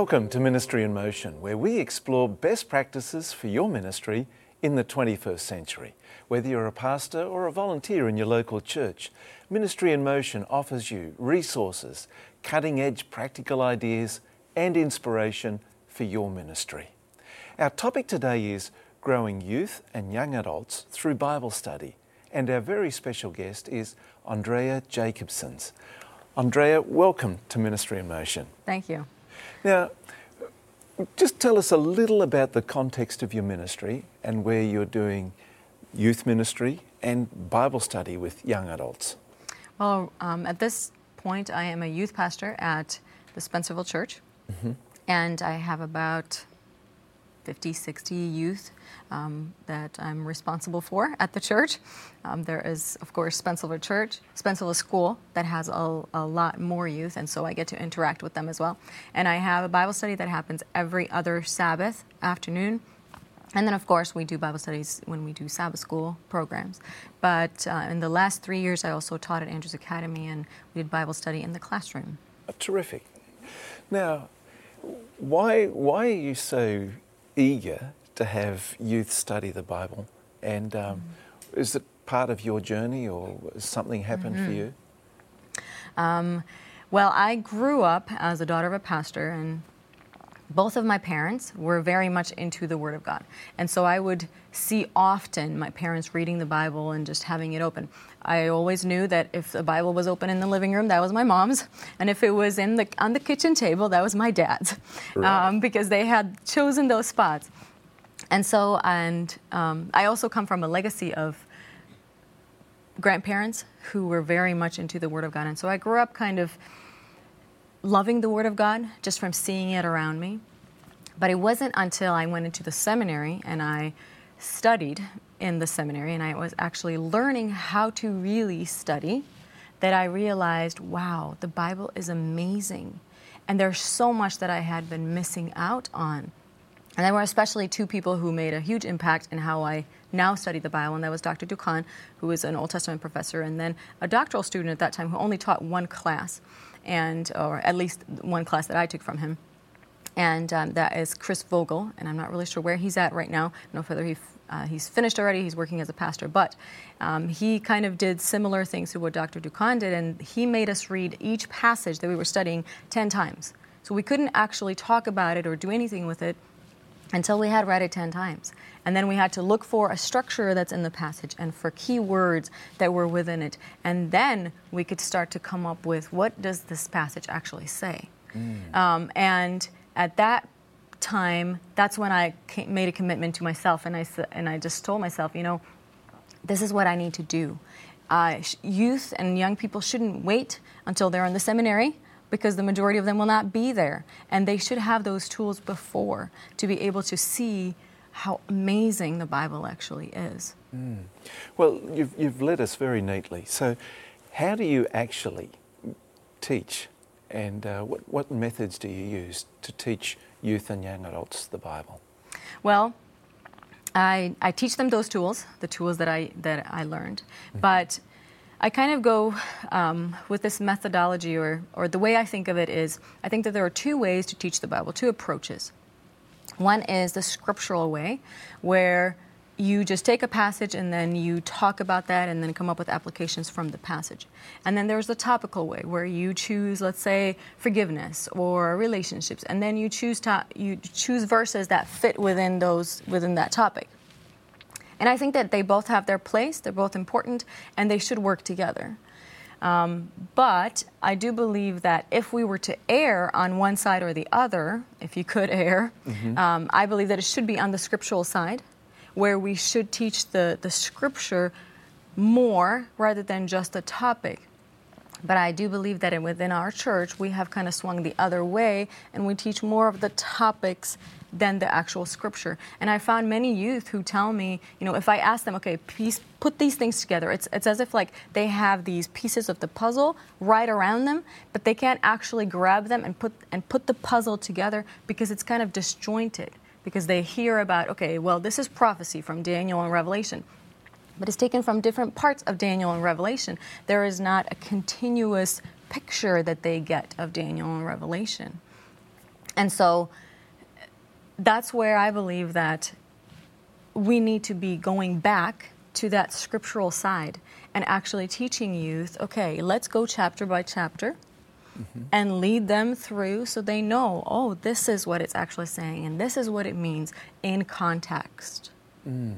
Welcome to Ministry in Motion, where we explore best practices for your ministry in the 21st century. Whether you're a pastor or a volunteer in your local church, Ministry in Motion offers you resources, cutting edge practical ideas, and inspiration for your ministry. Our topic today is growing youth and young adults through Bible study, and our very special guest is Andrea Jakobsons. Andrea, welcome to Ministry in Motion. Thank you. Now, just tell us a little about the context of your ministry and where you're doing youth ministry and Bible study with young adults. Well, um, at this point, I am a youth pastor at the Spencerville Church, mm-hmm. and I have about 50, 60 youth um, that I'm responsible for at the church. Um, there is, of course, Spencerville Church, Spencerville School that has a, a, lot more youth, and so I get to interact with them as well. And I have a Bible study that happens every other Sabbath afternoon. And then, of course, we do Bible studies when we do Sabbath school programs. But uh, in the last three years, I also taught at Andrews Academy, and we did Bible study in the classroom. Terrific. Now, why why are you so eager to have youth study the Bible. And um, mm-hmm. is it part of your journey or something happened mm-hmm. for you? Um, well, I grew up as the daughter of a pastor, and both of my parents were very much into the Word of God. And so I would see often my parents reading the Bible and just having it open. I always knew that if the Bible was open in the living room, that was my mom's, and if it was in the on the kitchen table, that was my dad's, right. um, because they had chosen those spots. And so, and um, I also come from a legacy of grandparents who were very much into the Word of God, and so I grew up kind of loving the Word of God just from seeing it around me. But it wasn't until I went into the seminary and I studied in the seminary and I was actually learning how to really study that I realized, wow, the Bible is amazing. And there's so much that I had been missing out on. And there were especially two people who made a huge impact in how I now study the Bible, and that was Dr. Doukhan, who was an Old Testament professor, and then a doctoral student at that time who only taught one class, and or at least one class that I took from him. And um, that is Chris Vogel, and I'm not really sure where he's at right now. I don't know whether he uh, he's finished already. He's working as a pastor, but um, he kind of did similar things to what Dr. Doukhan did, and he made us read each passage that we were studying ten times. So we couldn't actually talk about it or do anything with it until we had read it 10 times. And then we had to look for a structure that's in the passage and for key words that were within it. And then we could start to come up with what does this passage actually say? Mm. Um, and at that time, that's when I made a commitment to myself, and I and I just told myself, you know, this is what I need to do. Uh, youth and young people shouldn't wait until they're in the seminary because the majority of them will not be there, and they should have those tools before to be able to see how amazing the Bible actually is. Mm. Well, you've, you've led us very neatly. So, how do you actually teach, and uh, what, what methods do you use to teach youth and young adults the Bible? Well, I, I teach them those tools, the tools that I, that I learned. Mm-hmm. But I kind of go um, with this methodology, or, or the way I think of it is I think that there are two ways to teach the Bible, two approaches. One is the scriptural way, where you just take a passage and then you talk about that and then come up with applications from the passage. And then there's the topical way where you choose, let's say, forgiveness or relationships, and then you choose to, you choose verses that fit within those within that topic. And I think that they both have their place. They're both important, and they should work together. Um, but I do believe that if we were to err on one side or the other, if you could err, mm-hmm. um, I believe that it should be on the scriptural side where we should teach the, the scripture more rather than just a topic. But I do believe that within our church, we have kind of swung the other way and we teach more of the topics than the actual scripture. And I found many youth who tell me, you know, if I ask them, okay, piece, put these things together, it's, it's as if like they have these pieces of the puzzle right around them, but they can't actually grab them and put, and put the puzzle together because it's kind of disjointed because they hear about, okay, well, this is prophecy from Daniel and Revelation, but it's taken from different parts of Daniel and Revelation. There is not a continuous picture that they get of Daniel and Revelation. And so that's where I believe that we need to be going back to that scriptural side and actually teaching youth okay, let's go chapter by chapter mm-hmm. and lead them through so they know, oh, this is what it's actually saying and this is what it means in context. Mm.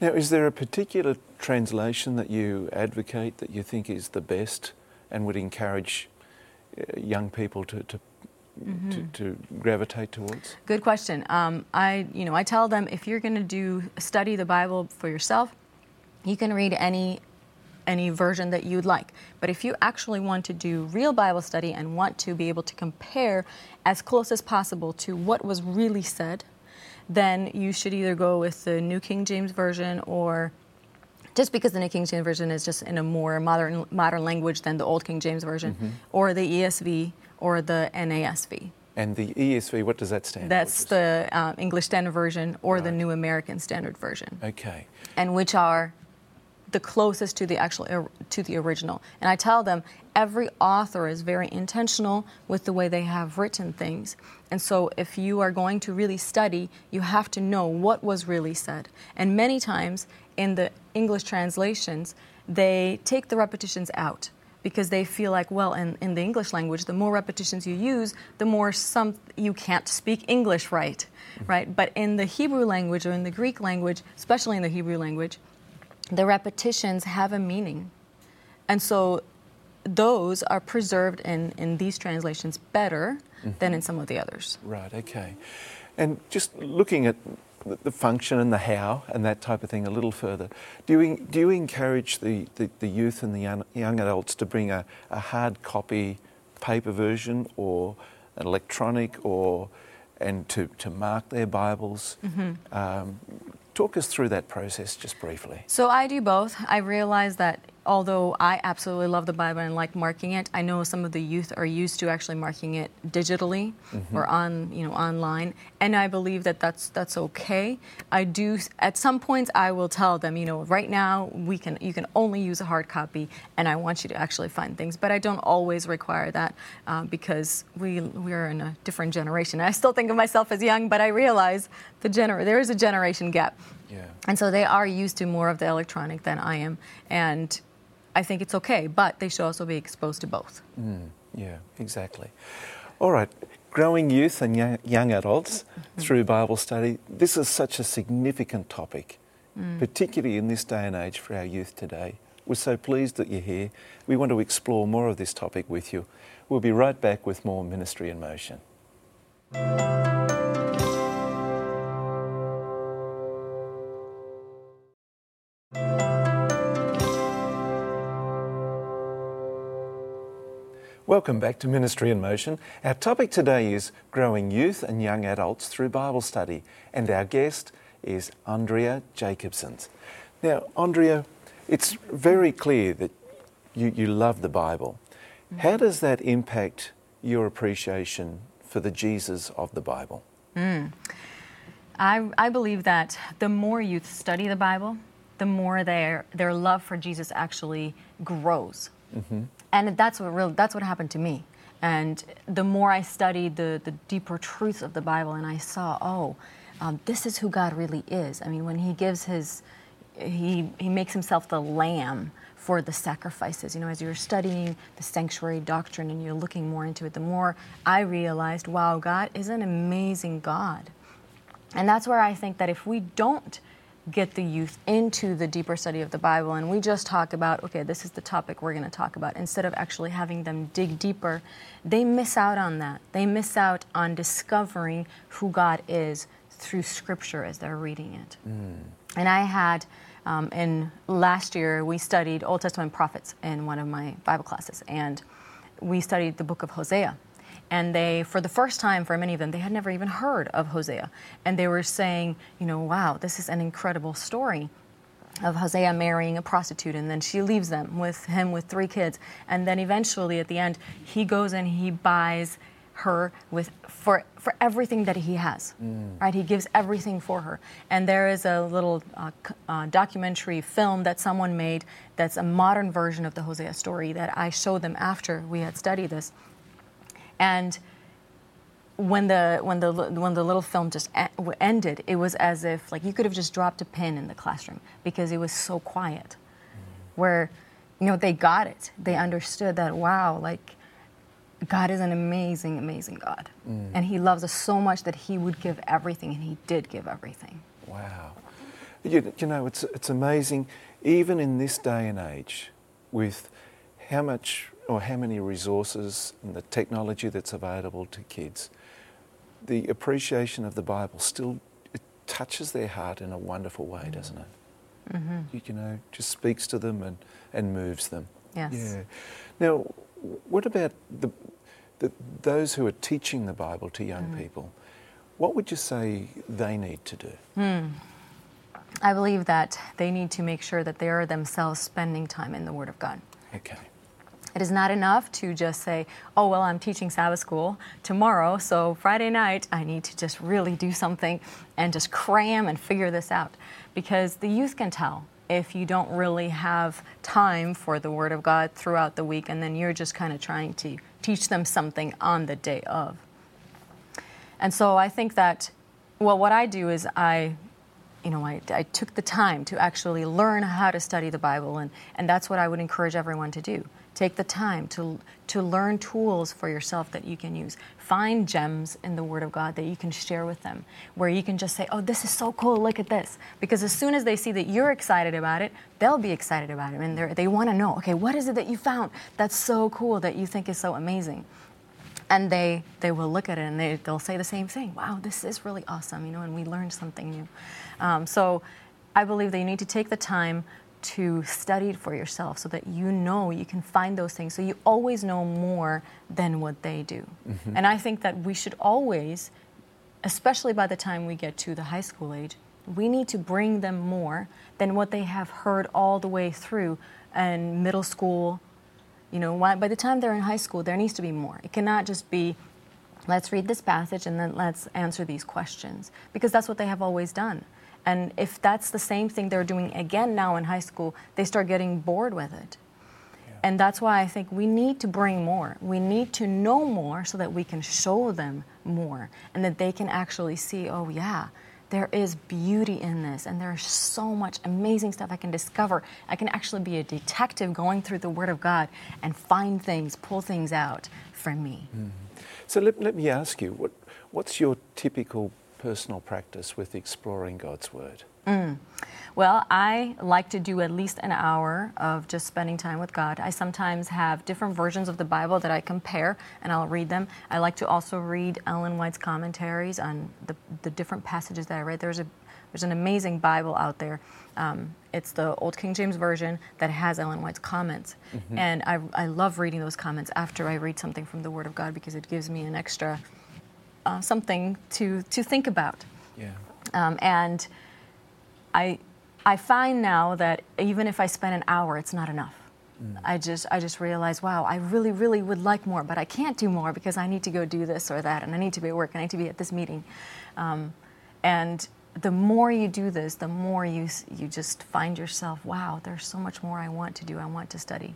Now, is there a particular translation that you advocate that you think is the best and would encourage uh, young people to, to Mm-hmm. To, to, gravitate towards? Good question. Um, I, you know, I tell them if you're going to do study the Bible for yourself, you can read any any version that you'd like. But if you actually want to do real Bible study and want to be able to compare as close as possible to what was really said, then you should either go with the New King James Version or just because the New King James Version is just in a more modern modern language than the Old King James Version, mm-hmm. or the ESV or the NASV. And the ESV, what does that stand That's for? That's the uh, English Standard Version or right. the New American Standard Version. Okay. And which are the closest to the actual to the original. And I tell them every author is very intentional with the way they have written things. And so if you are going to really study, you have to know what was really said. And many times in the English translations, they take the repetitions out because they feel like, well, in, in the English language, the more repetitions you use, the more some you can't speak English right, right? But in the Hebrew language or in the Greek language, especially in the Hebrew language, the repetitions have a meaning. And so those are preserved in, in these translations better mm-hmm. than in some of the others. Right, okay. And just looking at the function and the how and that type of thing a little further, do you, do you encourage the, the, the youth and the young, young adults to bring a, a hard copy paper version or an electronic or and to, to mark their Bibles? Mm-hmm. Um, Talk us through that process just briefly. So I do both. I realize that although I absolutely love the Bible and like marking it, I know some of the youth are used to actually marking it digitally mm-hmm. or on, you know, online, and I believe that that's that's okay. I do at some points I will tell them, you know, right now we can you can only use a hard copy, and I want you to actually find things, but I don't always require that uh, because we we're in a different generation. I still think of myself as young, but I realize the gener there is a generation gap. Yeah. And so they are used to more of the electronic than I am, and I think it's okay, but they should also be exposed to both. Mm, yeah, exactly. All right, growing youth and young, adults mm-hmm. through Bible study, this is such a significant topic, mm. particularly in this day and age for our youth today. We're so pleased that you're here. We want to explore more of this topic with you. We'll be right back with more Ministry in Motion. Welcome back to Ministry in Motion. Our topic today is growing youth and young adults through Bible study, and our guest is Andrea Jakobson. Now, Andrea, it's very clear that you, you love the Bible. How does that impact your appreciation for the Jesus of the Bible? Mm. I, I believe that the more youth study the Bible, the more their, their love for Jesus actually grows. Mm-hmm and that's what real that's what happened to me. And the more i studied the, the deeper truths of the bible and i saw oh um, this is who god really is. I mean when he gives his he, he makes himself the lamb for the sacrifices. You know as you're studying the sanctuary doctrine and you're looking more into it the more i realized wow god is an amazing god. And that's where i think that if we don't get the youth into the deeper study of the Bible. And we just talk about, okay, this is the topic we're going to talk about. Instead of actually having them dig deeper, they miss out on that. They miss out on discovering who God is through Scripture as they're reading it. Mm. And I had, um, in last year, we studied Old Testament prophets in one of my Bible classes. And we studied the book of Hosea and they for the first time for many of them they had never even heard of hosea. And they were saying you know wow this is an incredible story of Hosea marrying a prostitute and then she leaves them with him with three kids. And then eventually at the end he goes and he buys her with for for everything that he has mm. right? He gives everything for her. And there is a little uh, uh, documentary film that someone made that's a modern version of the hosea story that i showed them after we had studied this and when the when the when the little film just ended, it was as if like you could have just dropped a pin in the classroom because it was so quiet. Where, you know, they got it. They understood that wow, like God is an amazing, amazing God, mm. and He loves us so much that He would give everything, and He did give everything. Wow, you, you know, it's it's amazing, even in this day and age, with how much or how many resources and the technology that's available to kids the appreciation of the Bible still it touches their heart in a wonderful way, mm. doesn't it? Mm-hmm. You, you, know, just speaks to them and, and moves them. Yes. Yeah. Now, what about the, the those who are teaching the Bible to young mm. people? What would you say they need to do? Mm. I believe that they need to make sure that they are themselves spending time in the Word of God. Okay. It is not enough to just say, oh, well, I'm teaching Sabbath school tomorrow, so Friday night I need to just really do something and just cram and figure this out. Because the youth can tell if you don't really have time for the Word of God throughout the week and then you're just kind of trying to teach them something on the day of. And so I think that, well, what I do is I you know, I, I, took the time to actually learn how to study the Bible, and, and that's what I would encourage everyone to do. Take the time to, to learn tools for yourself that you can use. Find gems in the Word of God that you can share with them, where you can just say, Oh, this is so cool, look at this. Because as soon as they see that you're excited about it, they'll be excited about it. And they want to know, okay, what is it that you found that's so cool that you think is so amazing? And they, they will look at it and they, they'll say the same thing wow, this is really awesome, you know, and we learned something new. Um, so I believe that you need to take the time to study it for yourself so that you know you can find those things. So you always know more than what they do. Mm-hmm. and i think that we should always especially by the time we get to the high school age we need to bring them more than what they have heard all the way through in middle school. You know by the time they're in high school there needs to be more. It cannot just be let's read this passage and then let's answer these questions because that's what they have always done and if that's the same thing they're doing again now in high school, they start getting bored with it. Yeah. And that's why I think we need to bring more. We need to know more so that we can show them more and that they can actually see, oh, yeah, there is beauty in this and there's so much amazing stuff I can discover. I can actually be a detective going through the Word of God and find things, pull things out for me. Mm-hmm. So let, let me ask you, what, what's your typical personal practice with exploring God's Word? Mm. Well, I like to do at least an hour of just spending time with God. I sometimes have different versions of the Bible that I compare and I'll read them. I like to also read Ellen White's commentaries on the, the different passages that I read. There's a there's an amazing Bible out there. Um, it's the Old King James Version that has Ellen White's comments. Mm-hmm. And I, I love reading those comments after I read something from the Word of God because it gives me an extra uh, something to, to think about. Yeah. Um, and I, I find now that even if I spend an hour, it's not enough. Mm. I just I just realize, wow, I really really would like more, but I can't do more because I need to go do this or that, and I need to be at work, and I need to be at this meeting. Um, and the more you do this, the more you you just find yourself, wow, there's so much more I want to do. I want to study.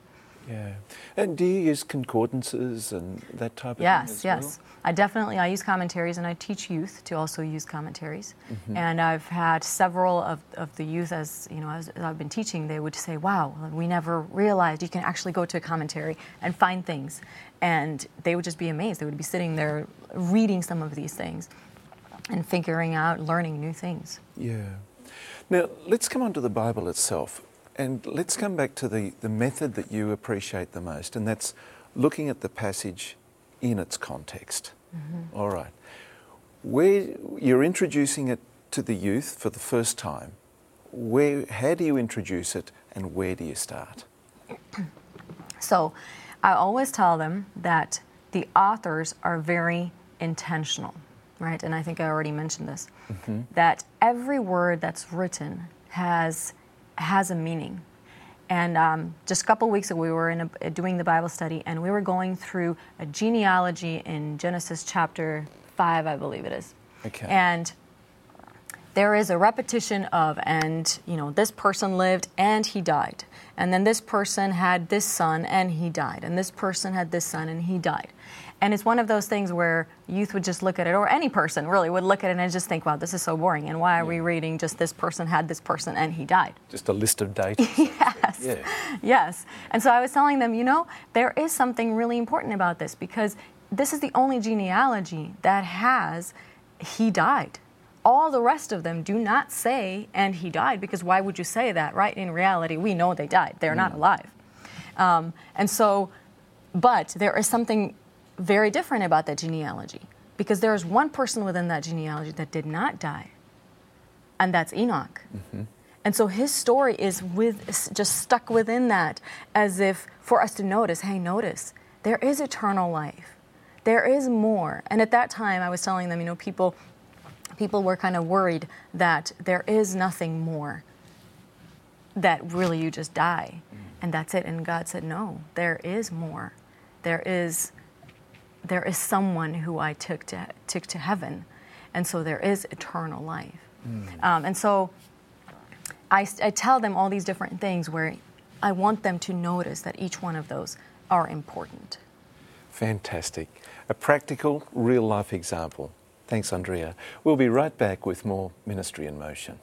Yeah. And do you use concordances and that type of yes, thing? Yes, yes. Well? I definitely I use commentaries and I teach youth to also use commentaries. Mm-hmm. And I've had several of, of the youth as you know as, as, I've been teaching, they would say, "Wow, we never realized you can actually go to a commentary and find things." And they would just be amazed. They would be sitting there reading some of these things and figuring out, learning new things. Yeah. Now, let's come on to the Bible itself. And let's come back to the, the method that you appreciate the most, and that's looking at the passage in its context. Mm-hmm. All right. Where you're introducing it to the youth for the first time, where, how do you introduce it and where do you start? So I always tell them that the authors are very intentional, right? And I think I already mentioned this mm-hmm. that every word that's written has has a meaning. And um, just a couple weeks ago, we were in a, doing the Bible study, and we were going through a genealogy in Genesis chapter five, I believe it is. Okay. And there is a repetition of, and you know, this person lived and he died, and then this person had this son and he died, and this person had this son and he died, And it's one of those things where youth would just look at it, or any person really would look at it and just think, wow, this is so boring. And why are we reading just this person had this person and he died? Just a list of dates. yes. Yeah. Yes. And so I was telling them, you know, there is something really important about this because this is the only genealogy that has he died. All the rest of them do not say, and he died, because why would you say that, right? In reality, we know they died. They're not alive. Um, and so, but there is something very different about that genealogy because there is one person within that genealogy that did not die, and that's Enoch. Mm-hmm. And so his story is with just stuck within that, as if for us to notice, hey, notice there is eternal life, there is more. And at that time, I was telling them, you know, people, people were kind of worried that there is nothing more, that really you just die, mm. and that's it. And God said, no, there is more. There is, there is someone who I took to took to heaven, and so there is eternal life. Um, and so I, I tell them all these different things where I want them to notice that each one of those are important. Fantastic. A practical, real life example. Thanks, Andrea. We'll be right back with more Ministry in Motion.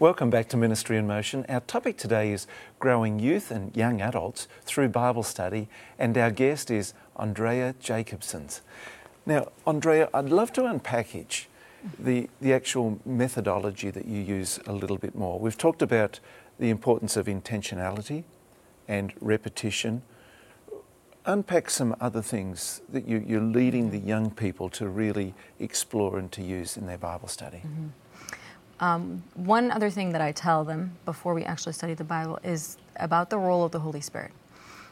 Welcome back to Ministry in Motion. Our topic today is growing youth and young adults through Bible study, and our guest is Andrea Jakobsons. Now, Andrea, I'd love to unpackage the, the actual methodology that you use a little bit more. We've talked about the importance of intentionality and repetition. Unpack some other things that you, you're leading the young people to really explore and to use in their Bible study. Mm-hmm. One other thing that I tell them before we actually study the Bible is about the role of the Holy Spirit.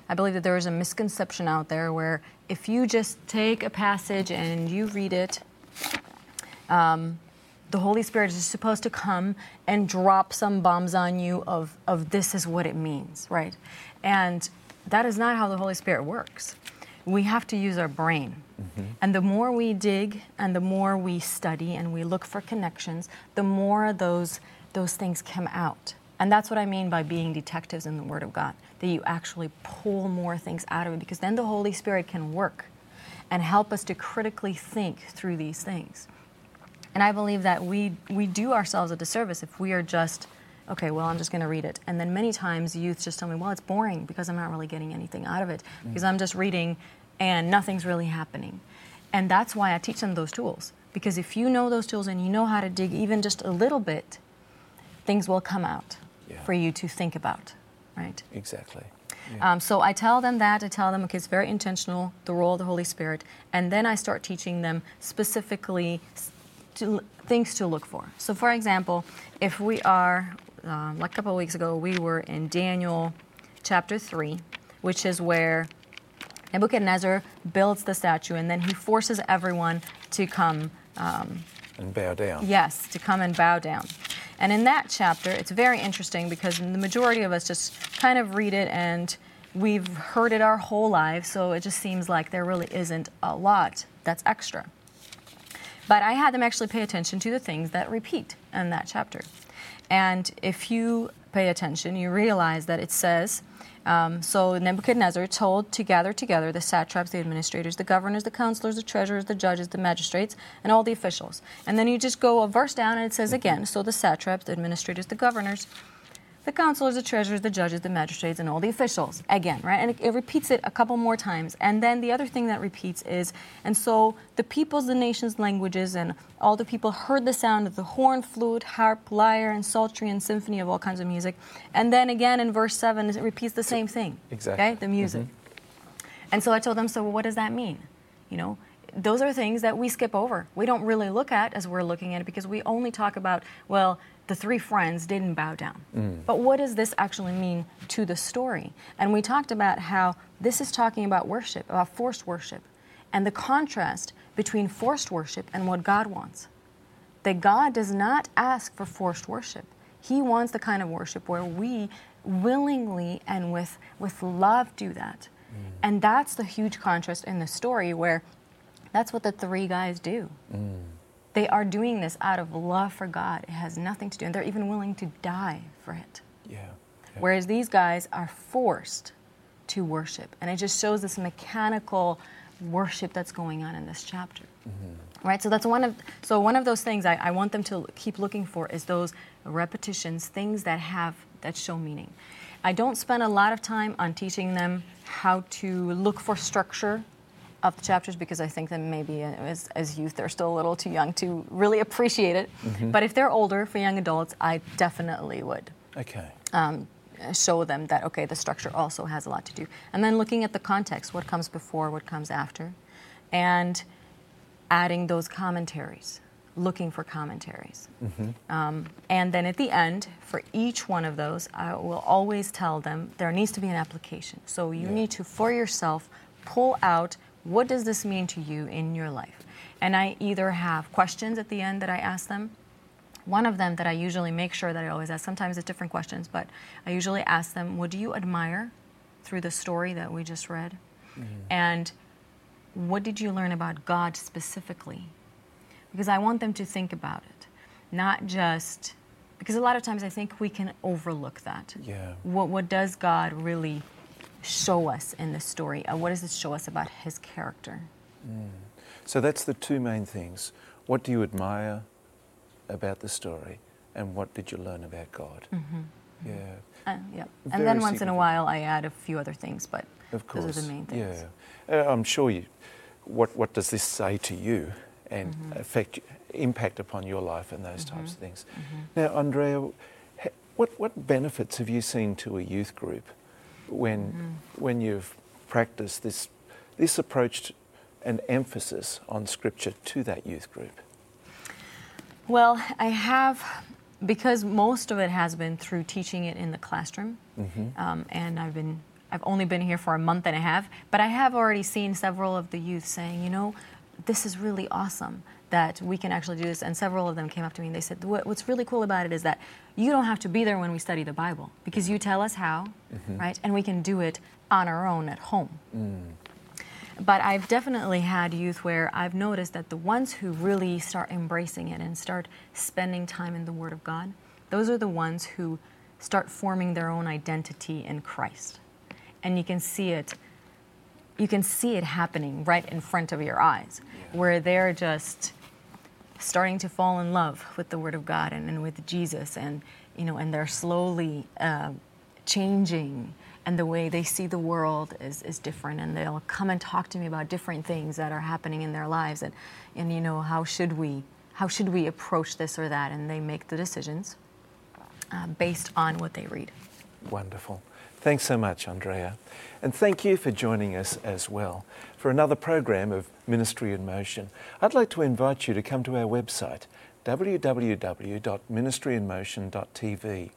I believe that there is a misconception out there where if you just take a passage and you read it, um, the Holy Spirit is supposed to come and drop some bombs on you of, of this is what it means, right? And that is not how the Holy Spirit works. We have to use our brain. Mm-hmm. And the more we dig and the more we study and we look for connections, the more those, those things come out. And that's what I mean by being detectives in the Word of God, that you actually pull more things out of it because then the Holy Spirit can work and help us to critically think through these things. And I believe that we, we do ourselves a disservice if we are just, okay, well, I'm just going to read it. And then many times youth just tell me, well, it's boring because I'm not really getting anything out of it mm. because I'm just reading and nothing's really happening. And that's why I teach them those tools. Because if you know those tools and you know how to dig even just a little bit, things will come out Yeah. for you to think about, right? Exactly. Um, so I tell them that. I tell them, okay, it's very intentional, the role of the Holy Spirit. And then I start teaching them specifically to, things to look for. So, for example, if we are, um, like a couple of weeks ago, we were in Daniel chapter 3, which is where Nebuchadnezzar builds the statue and then he forces everyone to come um, And bow down. Yes, to come and bow down. And in that chapter, it's very interesting because the majority of us just kind of read it and we've heard it our whole lives, so it just seems like there really isn't a lot that's extra. But I had them actually pay attention to the things that repeat in that chapter. And if you pay attention, you realize that it says, um, so Nebuchadnezzar told to gather together the satraps, the administrators, the governors, the counselors, the treasurers, the judges, the magistrates, and all the officials. And then you just go a verse down and it says again, so the satraps, the administrators, the governors, the counselors, the treasurers, the judges, the magistrates, and all the officials. Again, right? And it, it repeats it a couple more times. And then the other thing that repeats is, and so the peoples, the nations, languages, and all the people heard the sound of the horn, flute, harp, lyre, and psaltery, and symphony of all kinds of music. And then again in verse 7, it repeats the same thing. Exactly. Okay? The music. Mm-hmm. And so I told them, so what does that mean? You know, those are things that we skip over. We don't really look at as we're looking at it because we only talk about, well, the three friends didn't bow down. Mm. But what does this actually mean to the story? And we talked about how this is talking about worship, about forced worship, and the contrast between forced worship and what God wants. That God does not ask for forced worship. He wants the kind of worship where we willingly and with, with love do that. Mm. And that's the huge contrast in the story where that's what the three guys do. They are doing this out of love for God. It has nothing to do, and they're even willing to die for it. Yeah. yeah. Whereas these guys are forced to worship. And it just shows this mechanical worship that's going on in this chapter. Mm-hmm. Right? So that's one of so one of those things I, I want them to keep looking for is those repetitions, things that have that show meaning. I don't spend a lot of time on teaching them how to look for structure of the chapters because I think that maybe as, as youth they're still a little too young to really appreciate it. Mm-hmm. But if they're older, for young adults, I definitely would. Okay. Um, show them that okay, the structure also has a lot to do, and then looking at the context, what comes before, what comes after, and adding those commentaries, looking for commentaries, mm-hmm. um, and then at the end, for each one of those, I will always tell them there needs to be an application. So you yeah. need to, for yourself, pull out what does this mean to you in your life? And I either have questions at the end that I ask them. One of them that I usually make sure that I always ask, sometimes it's different questions, but I usually ask them, What do you admire through the story that we just read? Mm-hmm. And what did you learn about God specifically? Because I want them to think about it, not just because a lot of times I think we can overlook that. Yeah. What, what does God really show us in this story? Uh, what does it show us about his character? Mm. So that's the two main things. What do you admire about the story, and what did you learn about God? Mm-hmm. Yeah. Uh, yeah. And then once in a while, I add a few other things, but of course. those are the main things. Yeah. Uh, I'm sure you. What What does this say to you, and mm-hmm. affect impact upon your life and those mm-hmm. types of things? Mm-hmm. Now, Andrea, what what benefits have you seen to a youth group when mm-hmm. when you've practiced this this approach and emphasis on scripture to that youth group? Well, I have because most of it has been through teaching it in the classroom, mm-hmm. um, and I've been I've only been here for a month and a half, but I have already seen several of the youth saying, you know, this is really awesome that we can actually do this. And several of them came up to me and they said, what's really cool about it is that you don't have to be there when we study the Bible because you tell us how, mm-hmm. right? And we can do it on our own at home. Mm. But I've definitely had youth where I've noticed that the ones who really start embracing it and start spending time in the Word of God, those are the ones who start forming their own identity in Christ. And you can see it you can see it happening right in front of your eyes where they're just starting to fall in love with the Word of God and, and with Jesus, and you know, and they're slowly uh, changing, and the way they see the world is, is different, and they'll come and talk to me about different things that are happening in their lives, and and you know, how should we how should we approach this or that, and they make the decisions uh, based on what they read. Wonderful. Thanks so much, Andrea. And thank you for joining us as well for another program of Ministry in Motion. I'd like to invite you to come to our website, www.ministryinmotion.tv.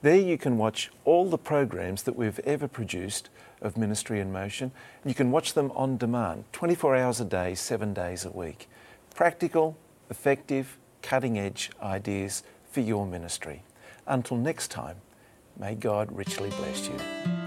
There you can watch all the programs that we've ever produced of Ministry in Motion. You can watch them on demand, 24 hours a day, seven days a week. Practical, effective, cutting edge ideas for your ministry. Until next time, May God richly bless you.